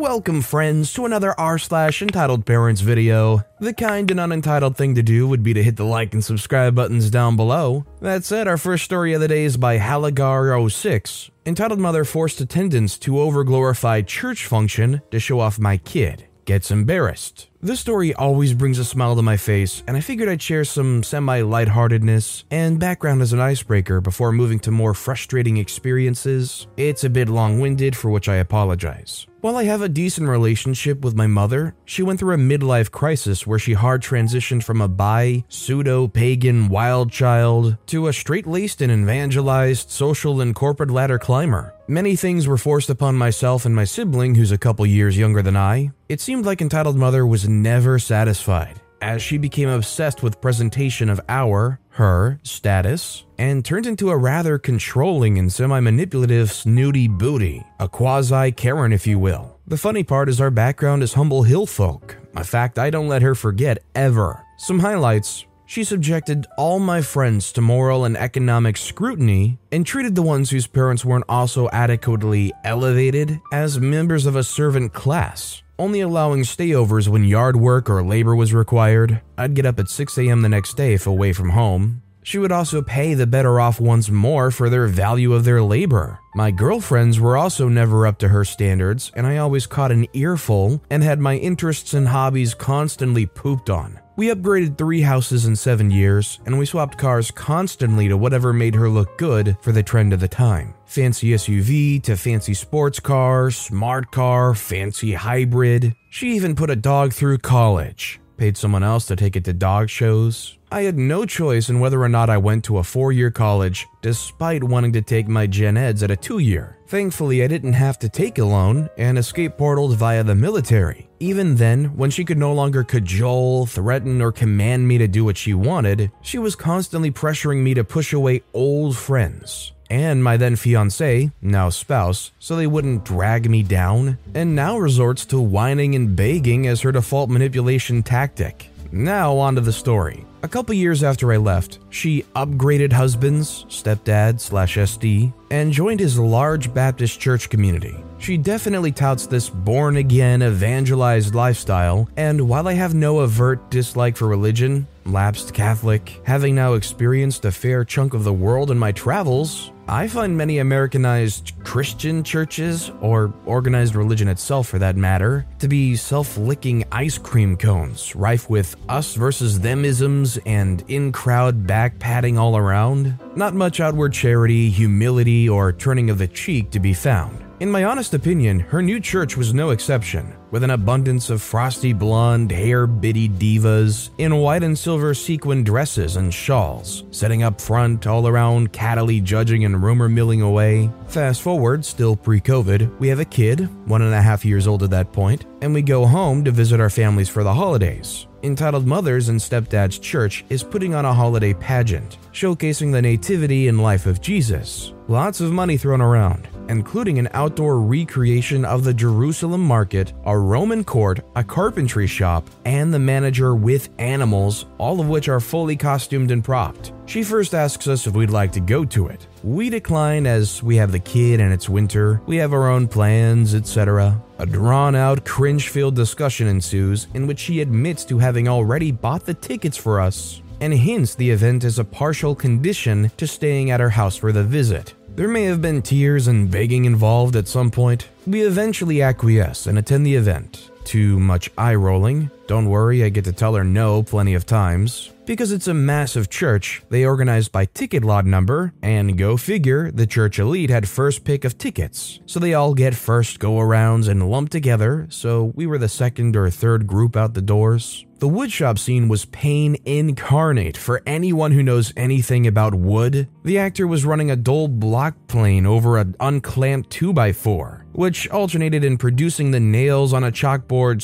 Welcome, friends, to another r slash entitled parents video. The kind and unentitled thing to do would be to hit the like and subscribe buttons down below. That said, our first story of the day is by Halagar06, entitled Mother Forced Attendance to Overglorify Church Function to Show Off My Kid. Gets embarrassed. This story always brings a smile to my face, and I figured I'd share some semi lightheartedness and background as an icebreaker before moving to more frustrating experiences. It's a bit long winded, for which I apologize. While I have a decent relationship with my mother, she went through a midlife crisis where she hard transitioned from a bi, pseudo pagan wild child to a straight laced and evangelized social and corporate ladder climber. Many things were forced upon myself and my sibling, who's a couple years younger than I. It seemed like Entitled Mother was never satisfied as she became obsessed with presentation of our, her, status, and turned into a rather controlling and semi manipulative snooty booty, a quasi Karen, if you will. The funny part is our background is humble hill folk, a fact I don't let her forget ever. Some highlights she subjected all my friends to moral and economic scrutiny and treated the ones whose parents weren't also adequately elevated as members of a servant class only allowing stayovers when yard work or labor was required. I'd get up at 6 a.m. the next day if away from home. She would also pay the better off ones more for their value of their labor. My girlfriends were also never up to her standards, and I always caught an earful and had my interests and hobbies constantly pooped on. We upgraded three houses in seven years, and we swapped cars constantly to whatever made her look good for the trend of the time. Fancy SUV to fancy sports car, smart car, fancy hybrid. She even put a dog through college, paid someone else to take it to dog shows. I had no choice in whether or not I went to a four year college, despite wanting to take my gen eds at a two year. Thankfully, I didn't have to take a loan and escape portaled via the military. Even then, when she could no longer cajole, threaten, or command me to do what she wanted, she was constantly pressuring me to push away old friends and my then fiance, now spouse, so they wouldn't drag me down, and now resorts to whining and begging as her default manipulation tactic. Now, on to the story. A couple years after I left, she upgraded husbands, stepdad slash SD, and joined his large Baptist church community. She definitely touts this born again, evangelized lifestyle, and while I have no overt dislike for religion, lapsed Catholic, having now experienced a fair chunk of the world in my travels, I find many Americanized Christian churches, or organized religion itself for that matter, to be self licking ice cream cones, rife with us versus them isms and in crowd back patting all around. Not much outward charity, humility, or turning of the cheek to be found. In my honest opinion, her new church was no exception, with an abundance of frosty blonde, hair bitty divas in white and silver sequin dresses and shawls, setting up front, all around, cattily judging and rumor milling away. Fast forward, still pre COVID, we have a kid, one and a half years old at that point, and we go home to visit our families for the holidays. Entitled Mothers and Stepdad's Church is putting on a holiday pageant, showcasing the nativity and life of Jesus. Lots of money thrown around including an outdoor recreation of the Jerusalem market, a Roman court, a carpentry shop, and the manager with animals, all of which are fully costumed and propped. She first asks us if we'd like to go to it. We decline as we have the kid and it's winter, we have our own plans, etc. A drawn out, cringe filled discussion ensues in which she admits to having already bought the tickets for us and hints the event is a partial condition to staying at her house for the visit. There may have been tears and begging involved at some point. We eventually acquiesce and attend the event. Too much eye rolling, Don't worry, I get to tell her no plenty of times. Because it's a massive church, they organized by ticket lot number, and go figure, the church elite had first pick of tickets. So they all get first go arounds and lumped together, so we were the second or third group out the doors. The woodshop scene was pain incarnate for anyone who knows anything about wood. The actor was running a dull block plane over an unclamped 2x4, which alternated in producing the nails on a chalkboard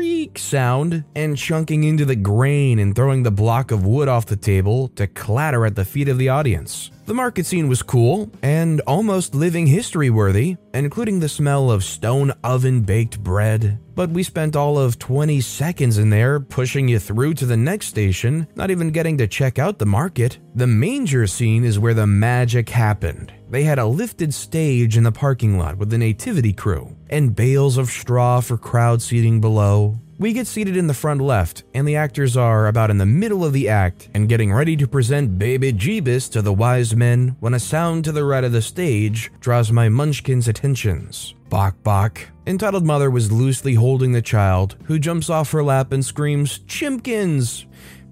squeak sound and chunking into the grain and throwing the block of wood off the table to clatter at the feet of the audience. The market scene was cool and almost living history worthy, including the smell of stone oven baked bread. But we spent all of 20 seconds in there pushing you through to the next station, not even getting to check out the market. The manger scene is where the magic happened. They had a lifted stage in the parking lot with the nativity crew and bales of straw for crowd seating below. We get seated in the front left, and the actors are about in the middle of the act and getting ready to present Baby Jeebus to the wise men when a sound to the right of the stage draws my munchkin's attentions. Bok Bok. Entitled Mother was loosely holding the child, who jumps off her lap and screams, Chimkins!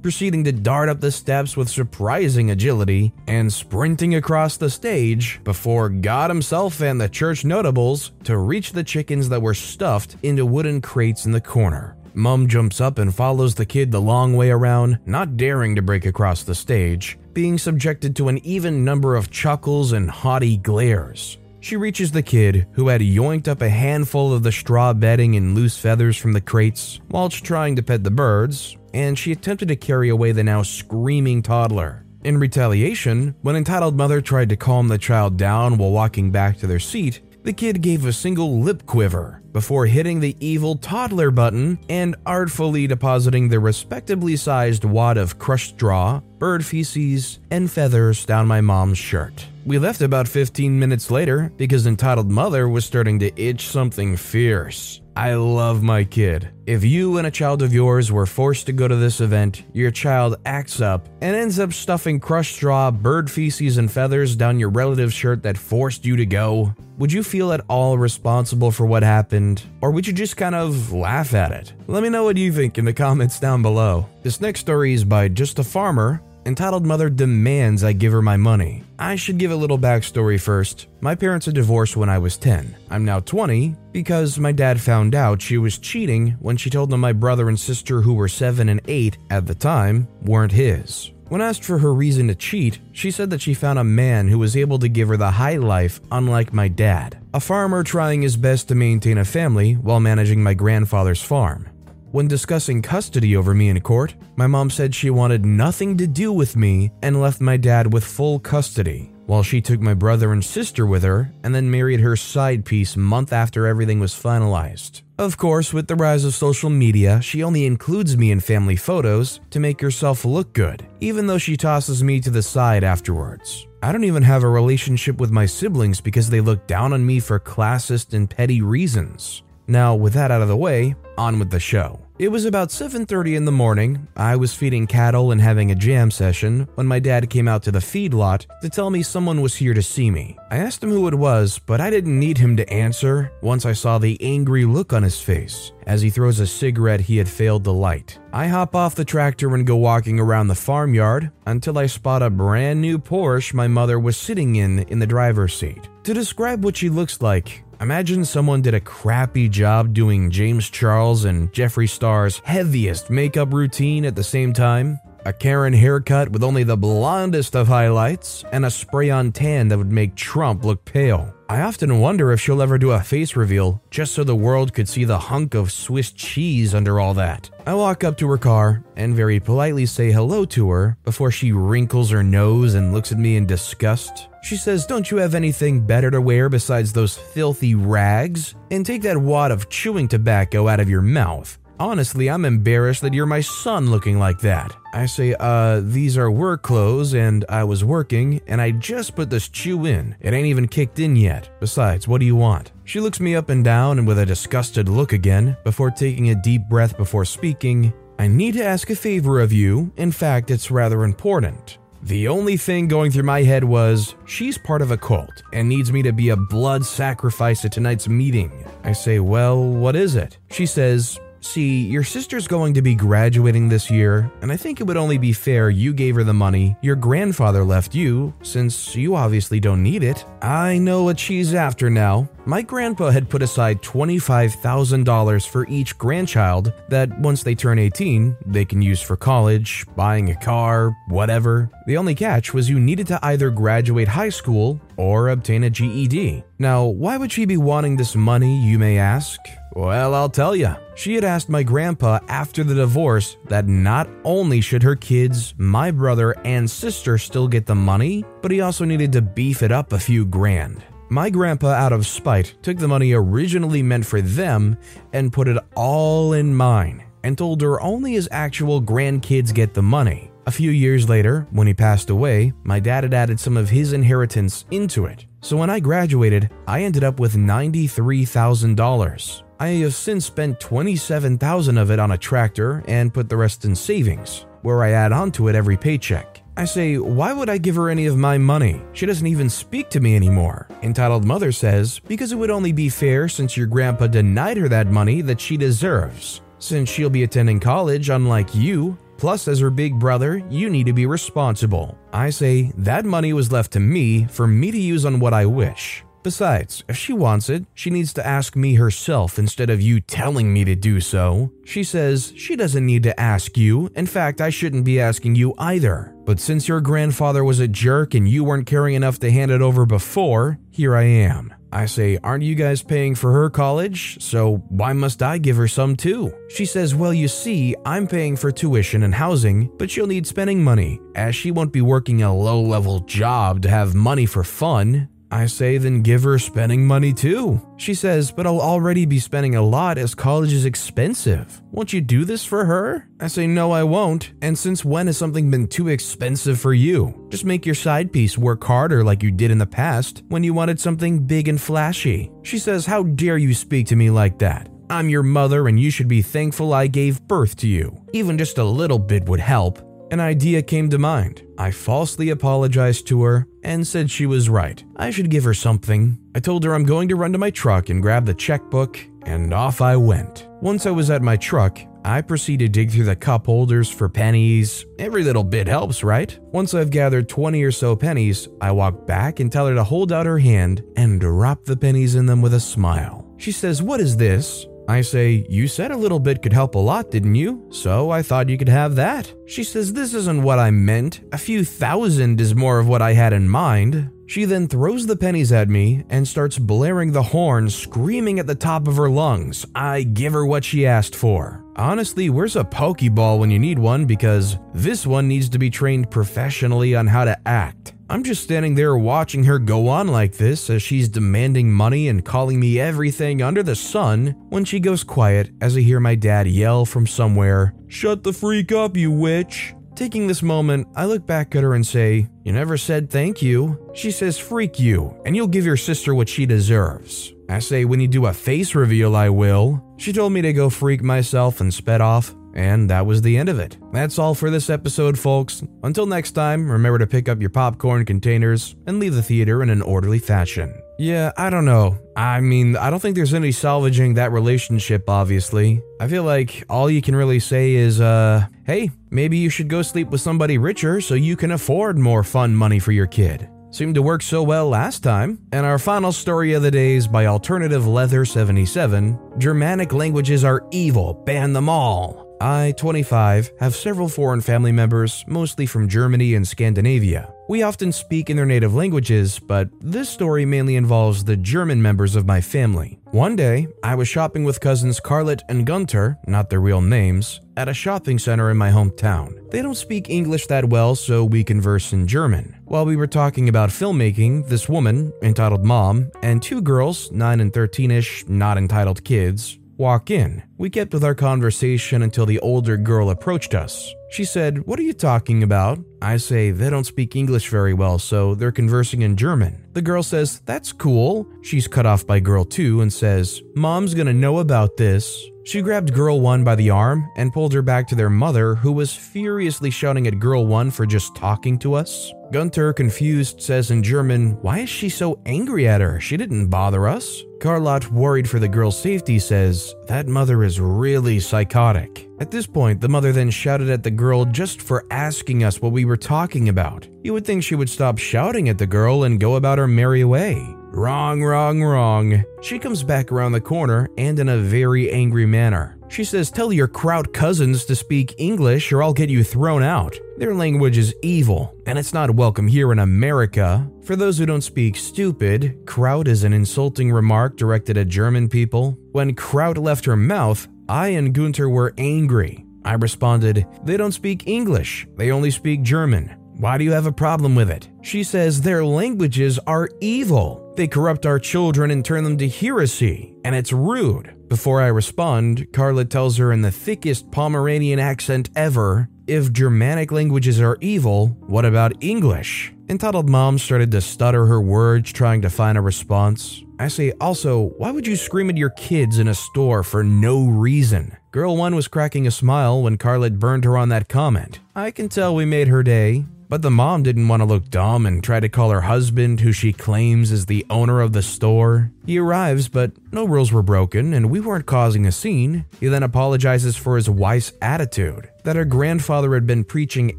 Proceeding to dart up the steps with surprising agility and sprinting across the stage before God himself and the church notables to reach the chickens that were stuffed into wooden crates in the corner. Mum jumps up and follows the kid the long way around, not daring to break across the stage, being subjected to an even number of chuckles and haughty glares. She reaches the kid, who had yoinked up a handful of the straw bedding and loose feathers from the crates whilst trying to pet the birds, and she attempted to carry away the now screaming toddler. In retaliation, when Entitled Mother tried to calm the child down while walking back to their seat, the kid gave a single lip quiver before hitting the evil toddler button and artfully depositing the respectably sized wad of crushed straw, bird feces, and feathers down my mom's shirt. We left about 15 minutes later because Entitled Mother was starting to itch something fierce. I love my kid. If you and a child of yours were forced to go to this event, your child acts up and ends up stuffing crushed straw, bird feces, and feathers down your relative's shirt that forced you to go, would you feel at all responsible for what happened? Or would you just kind of laugh at it? Let me know what you think in the comments down below. This next story is by Just a Farmer Entitled Mother demands I give her my money. I should give a little backstory first. My parents are divorced when I was 10. I'm now 20 because my dad found out she was cheating when she told them my brother and sister, who were 7 and 8 at the time, weren't his. When asked for her reason to cheat, she said that she found a man who was able to give her the high life, unlike my dad, a farmer trying his best to maintain a family while managing my grandfather's farm. When discussing custody over me in court, my mom said she wanted nothing to do with me and left my dad with full custody, while she took my brother and sister with her and then married her side piece month after everything was finalized. Of course, with the rise of social media, she only includes me in family photos to make herself look good, even though she tosses me to the side afterwards. I don't even have a relationship with my siblings because they look down on me for classist and petty reasons. Now, with that out of the way, on with the show. It was about 7:30 in the morning. I was feeding cattle and having a jam session when my dad came out to the feedlot to tell me someone was here to see me. I asked him who it was, but I didn't need him to answer once I saw the angry look on his face as he throws a cigarette he had failed to light. I hop off the tractor and go walking around the farmyard until I spot a brand new Porsche my mother was sitting in in the driver's seat. To describe what she looks like, Imagine someone did a crappy job doing James Charles and Jeffree Star's heaviest makeup routine at the same time. A Karen haircut with only the blondest of highlights, and a spray on tan that would make Trump look pale. I often wonder if she'll ever do a face reveal just so the world could see the hunk of Swiss cheese under all that. I walk up to her car and very politely say hello to her before she wrinkles her nose and looks at me in disgust. She says, Don't you have anything better to wear besides those filthy rags? And take that wad of chewing tobacco out of your mouth. Honestly, I'm embarrassed that you're my son looking like that. I say, uh, these are work clothes and I was working and I just put this chew in. It ain't even kicked in yet. Besides, what do you want? She looks me up and down and with a disgusted look again before taking a deep breath before speaking. I need to ask a favor of you. In fact, it's rather important. The only thing going through my head was, she's part of a cult and needs me to be a blood sacrifice at tonight's meeting. I say, well, what is it? She says, See, your sister's going to be graduating this year, and I think it would only be fair you gave her the money your grandfather left you, since you obviously don't need it. I know what she's after now. My grandpa had put aside $25,000 for each grandchild that once they turn 18, they can use for college, buying a car, whatever. The only catch was you needed to either graduate high school or obtain a GED. Now, why would she be wanting this money, you may ask? Well, I'll tell you. She had asked my grandpa after the divorce that not only should her kids, my brother, and sister still get the money, but he also needed to beef it up a few grand. My grandpa, out of spite, took the money originally meant for them and put it all in mine, and told her only his actual grandkids get the money. A few years later, when he passed away, my dad had added some of his inheritance into it. So when I graduated, I ended up with $93,000. I have since spent 27,000 of it on a tractor and put the rest in savings, where I add on to it every paycheck. I say, why would I give her any of my money? She doesn't even speak to me anymore. Entitled Mother says, because it would only be fair since your grandpa denied her that money that she deserves. Since she'll be attending college, unlike you, plus as her big brother, you need to be responsible. I say, that money was left to me for me to use on what I wish. Besides, if she wants it, she needs to ask me herself instead of you telling me to do so. She says she doesn't need to ask you. In fact, I shouldn't be asking you either. But since your grandfather was a jerk and you weren't caring enough to hand it over before, here I am. I say, Aren't you guys paying for her college? So why must I give her some too? She says, Well, you see, I'm paying for tuition and housing, but she'll need spending money, as she won't be working a low level job to have money for fun. I say, then give her spending money too. She says, but I'll already be spending a lot as college is expensive. Won't you do this for her? I say, no, I won't. And since when has something been too expensive for you? Just make your side piece work harder like you did in the past when you wanted something big and flashy. She says, how dare you speak to me like that? I'm your mother and you should be thankful I gave birth to you. Even just a little bit would help. An idea came to mind. I falsely apologized to her and said she was right. I should give her something. I told her I'm going to run to my truck and grab the checkbook, and off I went. Once I was at my truck, I proceed to dig through the cup holders for pennies. Every little bit helps, right? Once I've gathered 20 or so pennies, I walk back and tell her to hold out her hand and drop the pennies in them with a smile. She says, What is this? I say, You said a little bit could help a lot, didn't you? So I thought you could have that. She says, This isn't what I meant. A few thousand is more of what I had in mind. She then throws the pennies at me and starts blaring the horn, screaming at the top of her lungs. I give her what she asked for. Honestly, where's a Pokeball when you need one? Because this one needs to be trained professionally on how to act. I'm just standing there watching her go on like this as she's demanding money and calling me everything under the sun when she goes quiet as I hear my dad yell from somewhere, Shut the freak up, you witch! Taking this moment, I look back at her and say, You never said thank you. She says, Freak you, and you'll give your sister what she deserves. I say, When you do a face reveal, I will. She told me to go freak myself and sped off. And that was the end of it. That's all for this episode, folks. Until next time, remember to pick up your popcorn containers and leave the theater in an orderly fashion. Yeah, I don't know. I mean, I don't think there's any salvaging that relationship, obviously. I feel like all you can really say is, uh, hey, maybe you should go sleep with somebody richer so you can afford more fun money for your kid. Seemed to work so well last time. And our final story of the day is by Alternative Leather 77 Germanic languages are evil, ban them all. I, 25, have several foreign family members, mostly from Germany and Scandinavia. We often speak in their native languages, but this story mainly involves the German members of my family. One day, I was shopping with cousins Carlet and Gunter, not their real names, at a shopping center in my hometown. They don't speak English that well, so we converse in German. While we were talking about filmmaking, this woman, entitled Mom, and two girls, 9 and 13 ish, not entitled kids, walk in. We kept with our conversation until the older girl approached us. She said, What are you talking about? I say, They don't speak English very well, so they're conversing in German. The girl says, That's cool. She's cut off by girl 2 and says, Mom's gonna know about this. She grabbed Girl 1 by the arm and pulled her back to their mother, who was furiously shouting at Girl 1 for just talking to us. Gunter, confused, says in German, Why is she so angry at her? She didn't bother us. Carlot, worried for the girl's safety, says, That mother is really psychotic. At this point, the mother then shouted at the girl just for asking us what we were talking about. You would think she would stop shouting at the girl and go about her merry way. Wrong, wrong, wrong. She comes back around the corner and in a very angry manner. She says, Tell your Kraut cousins to speak English or I'll get you thrown out. Their language is evil, and it's not welcome here in America. For those who don't speak stupid, Kraut is an insulting remark directed at German people. When Kraut left her mouth, I and Gunter were angry. I responded, They don't speak English, they only speak German. Why do you have a problem with it? She says their languages are evil. They corrupt our children and turn them to heresy, and it's rude. Before I respond, Carla tells her in the thickest Pomeranian accent ever if Germanic languages are evil, what about English? Entitled mom started to stutter her words trying to find a response. I say, also, why would you scream at your kids in a store for no reason? Girl 1 was cracking a smile when Carlet burned her on that comment. I can tell we made her day. But the mom didn't want to look dumb and try to call her husband, who she claims is the owner of the store. He arrives, but no rules were broken and we weren't causing a scene. He then apologizes for his wife's attitude, that her grandfather had been preaching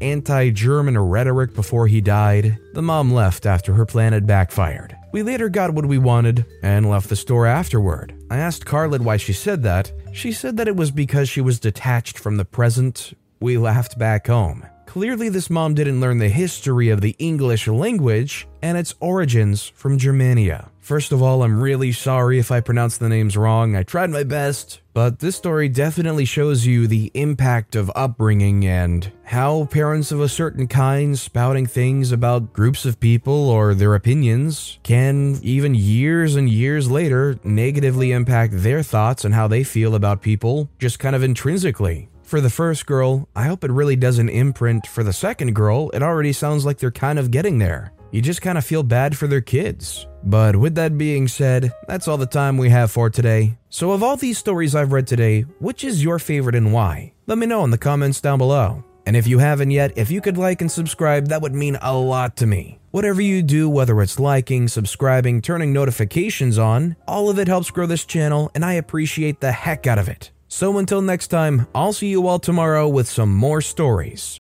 anti German rhetoric before he died. The mom left after her plan had backfired. We later got what we wanted and left the store afterward. I asked Carlin why she said that. She said that it was because she was detached from the present. We laughed back home. Clearly, this mom didn't learn the history of the English language and its origins from Germania. First of all, I'm really sorry if I pronounced the names wrong. I tried my best. But this story definitely shows you the impact of upbringing and how parents of a certain kind spouting things about groups of people or their opinions can, even years and years later, negatively impact their thoughts and how they feel about people just kind of intrinsically. For the first girl, I hope it really doesn't imprint. For the second girl, it already sounds like they're kind of getting there. You just kind of feel bad for their kids. But with that being said, that's all the time we have for today. So, of all these stories I've read today, which is your favorite and why? Let me know in the comments down below. And if you haven't yet, if you could like and subscribe, that would mean a lot to me. Whatever you do, whether it's liking, subscribing, turning notifications on, all of it helps grow this channel, and I appreciate the heck out of it. So until next time, I'll see you all tomorrow with some more stories.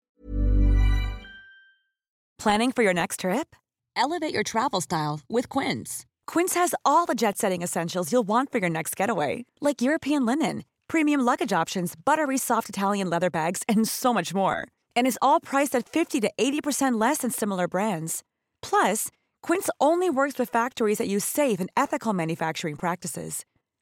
Planning for your next trip? Elevate your travel style with Quince. Quince has all the jet setting essentials you'll want for your next getaway, like European linen, premium luggage options, buttery soft Italian leather bags, and so much more. And is all priced at 50 to 80% less than similar brands. Plus, Quince only works with factories that use safe and ethical manufacturing practices.